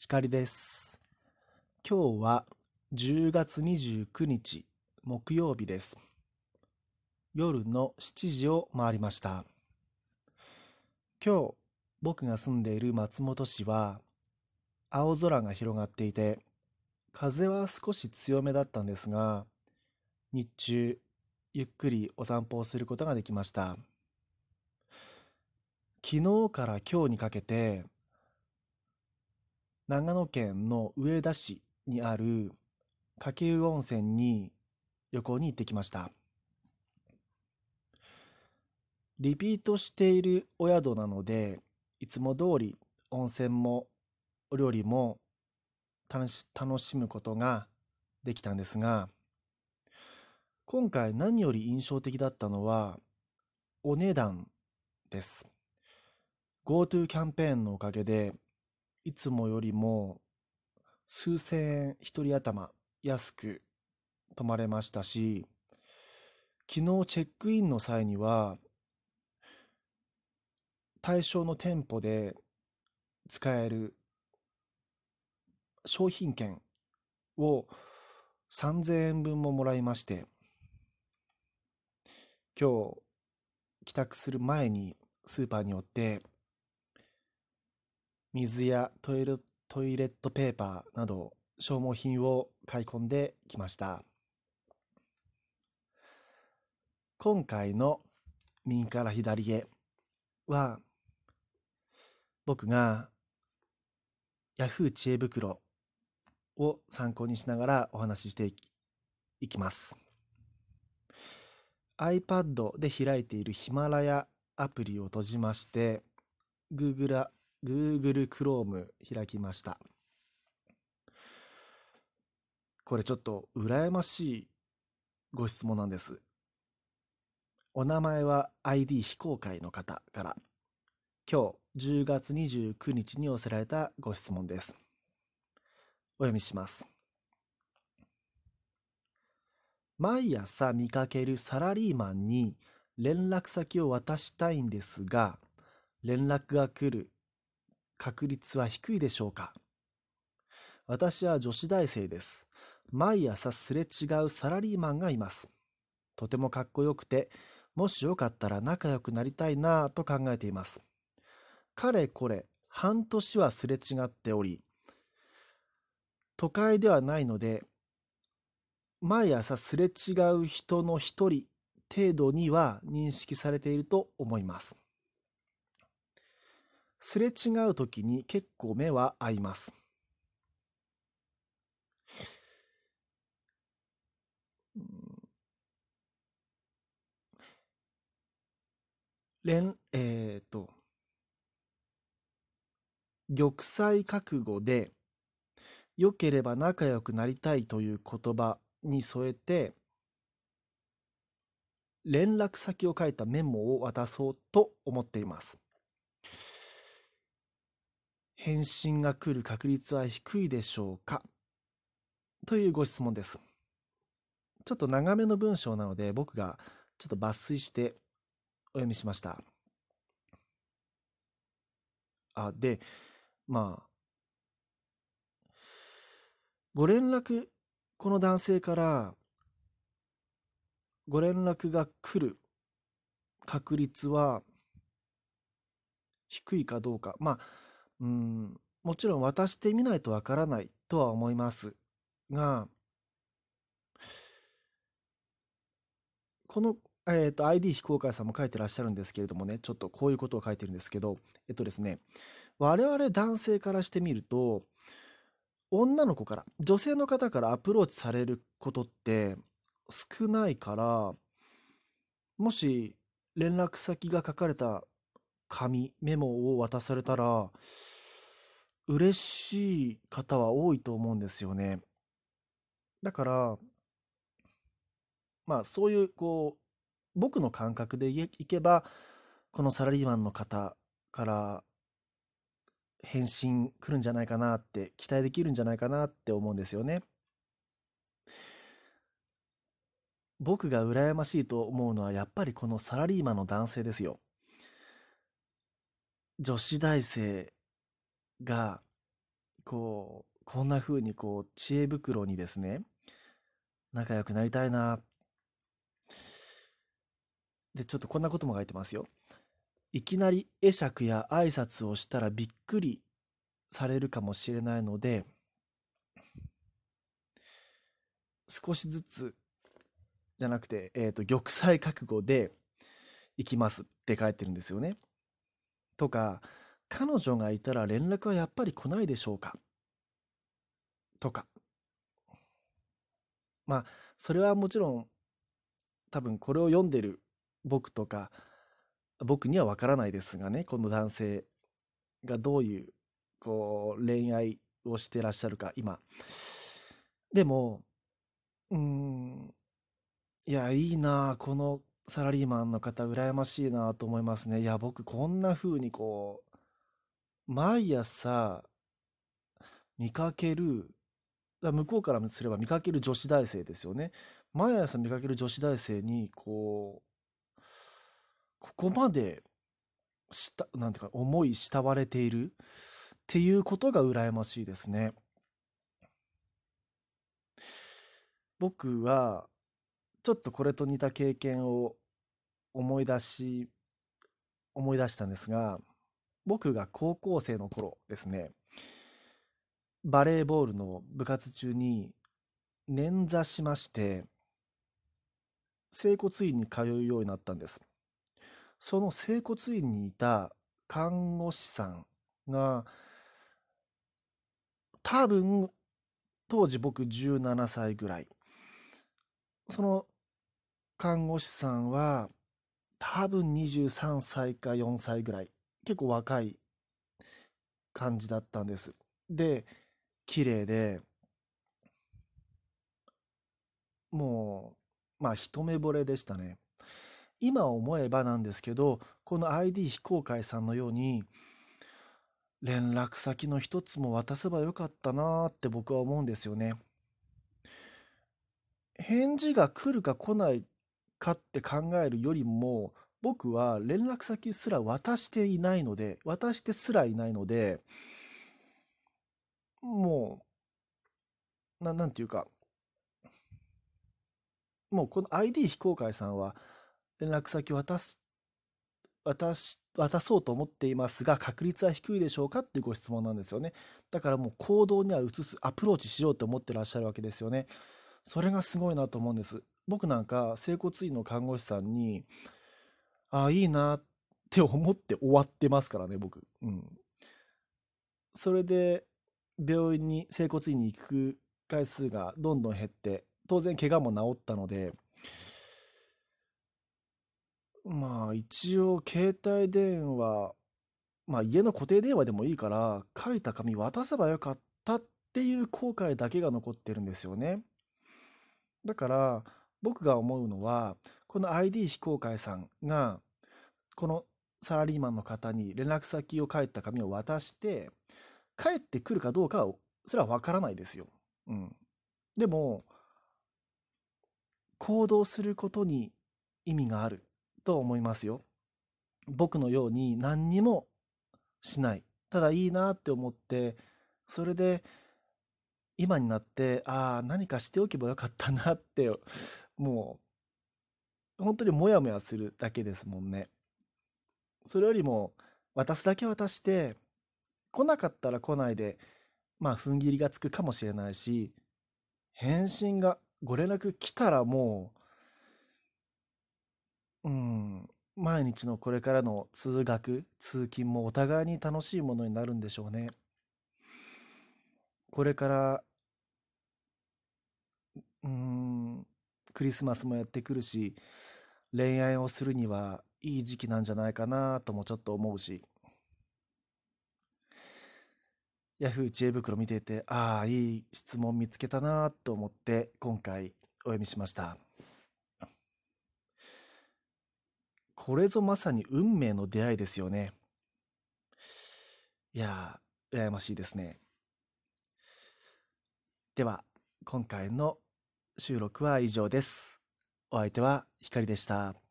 光です。今日は10月29日木曜日です。夜の7時を回りました。今日僕が住んでいる松本市は青空が広がっていて風は少し強めだったんですが日中ゆっくりお散歩をすることができました。昨日から今日にかけて長野県の上田市にある鹿生温泉に旅行に行ってきました。リピートしているお宿なので、いつも通り温泉もお料理も楽し楽しむことができたんですが、今回何より印象的だったのはお値段です。GoTo キャンペーンのおかげで、いつもよりも数千円一人頭安く泊まれましたし、昨日チェックインの際には、対象の店舗で使える商品券を3000円分ももらいまして、今日帰宅する前にスーパーに寄って、水やトイレトイレットペーパーなど消耗品を買い込んできました。今回の右から左へは僕が Yahoo 知恵袋を参考にしながらお話ししていきます。iPad で開いているヒマラヤアプリを閉じまして、Google, Google Chrome 開きました。これちょっと羨ましいご質問なんです。お名前は ID 非公開の方から、今日10月29日に寄せられたご質問です。お読みします。毎朝見かけるサラリーマンに連絡先を渡したいんですが、連絡が来る確率は低いでしょうか？私は女子大生です。毎朝すれ違うサラリーマンがいます。とてもかっこよくて、もしよかったら仲良くなりたいなぁと考えています。かれこれ半年はすれ違っており、都会ではないので、毎朝すれ違う人の一人程度には認識されていると思います。すれ違う時に結構目は合います。連、えっ、と、玉砕覚悟で、良ければ仲良くなりたいという言葉に添えて、連絡先を書いたメモを渡そうと思っています。返信が来る確率は低いでしょうか？というご質問です。ちょっと長めの文章なので僕がちょっと抜粋してお読みしました。あ、で、まあ、ご連絡、この男性からご連絡が来る確率は低いかどうか。まあ、うん、もちろん渡してみないとわからないとは思います。が、この、えっと、ID 非公開さんも書いてらっしゃるんですけれどもね、ちょっとこういうことを書いてるんですけど、えっとですね、我々男性からしてみると、女の子から、女性の方からアプローチされることって少ないから、もし連絡先が書かれた紙、メモを渡されたら、嬉しい方は多いと思うんですよね。だから、まあそういう、こう、僕の感覚でいけば、このサラリーマンの方から返信来るんじゃないかなって、期待できるんじゃないかなって思うんですよね。僕が羨ましいと思うのは、やっぱりこのサラリーマンの男性ですよ。女子大生がこう、こんな風にこう、知恵袋にですね、仲良くなりたいな。で、ちょっとこんなことも書いてますよ。いきなり会釈や挨拶をしたらびっくりされるかもしれないので、少しずつじゃなくて、えっ、と、玉砕覚悟で行きますって書いてるんですよね。とか、彼女がいたら連絡はやっぱり来ないでしょうか？とか。まあ、それはもちろん、多分これを読んでる僕とか、僕にはわからないですがね、この男性がどういう、こう、恋愛をしてらっしゃるか、今。でも、うーん、いや、いいなこのサラリーマンの方、羨ましいなと思いますね。いや、僕、こんな風にこう、毎朝見かける、だ向こうからすれば見かける女子大生ですよね。毎朝見かける女子大生に、こう、ここまで、した、なんていうか、思い慕われているっていうことが羨ましいですね。僕は、ちょっとこれと似た経験を思い出し、思い出したんですが、僕が高校生の頃ですね、バレーボールの部活中に捻挫しまして、整骨院に通うようになったんです。その整骨院にいた看護師さんが、多分、当時僕17歳ぐらい。その看護師さんは、多分23歳か4歳ぐらい。結構若い感じだったんです。で、綺麗で、もう、まあ一目惚れでしたね。今思えばなんですけど、この ID 非公開さんのように、連絡先の一つも渡せばよかったなーって僕は思うんですよね。返事が来るか来ないかって考えるよりも、僕は連絡先すら渡していないので、渡してすらいないので、もう、な、なんていうか、もうこの ID 非公開さんは連絡先渡す、渡し、渡そうと思っていますが、確率は低いでしょうかっていうご質問なんですよね。だからもう行動には移す、アプローチしようと思ってらっしゃるわけですよね。それがすごいなと思うんです。僕なんか整骨院の看護師さんに、ああ、いいなって思って終わってますからね、僕。うん。それで、病院に、整骨院に行く回数がどんどん減って、当然怪我も治ったので、まあ一応携帯電話、まあ家の固定電話でもいいから、書いた紙渡せばよかったっていう後悔だけが残ってるんですよね。だから、僕が思うのは、この ID 非公開さんが、このサラリーマンの方に連絡先を書いた紙を渡して、帰ってくるかどうかは、それはわからないですよ。うん。でも、行動することに意味があると思いますよ。僕のように何にもしない。ただいいなって思って、それで今になって、ああ、何かしておけばよかったなって、もう、本当にモヤモヤするだけですもんね。それよりも、渡すだけ渡して、来なかったら来ないで、まあ、踏ん切りがつくかもしれないし、返信が、ご連絡来たらもう、うん、毎日のこれからの通学、通勤もお互いに楽しいものになるんでしょうね。これからうん、クリスマスもやってくるし、恋愛をするにはいい時期なんじゃないかなともちょっと思うし、ヤフー知恵袋見ていて、ああ、いい質問見つけたなと思って今回お読みしました。これぞまさに運命の出会いですよね。いやー、羨ましいですね。では、今回の収録は以上です。お相手は光でした。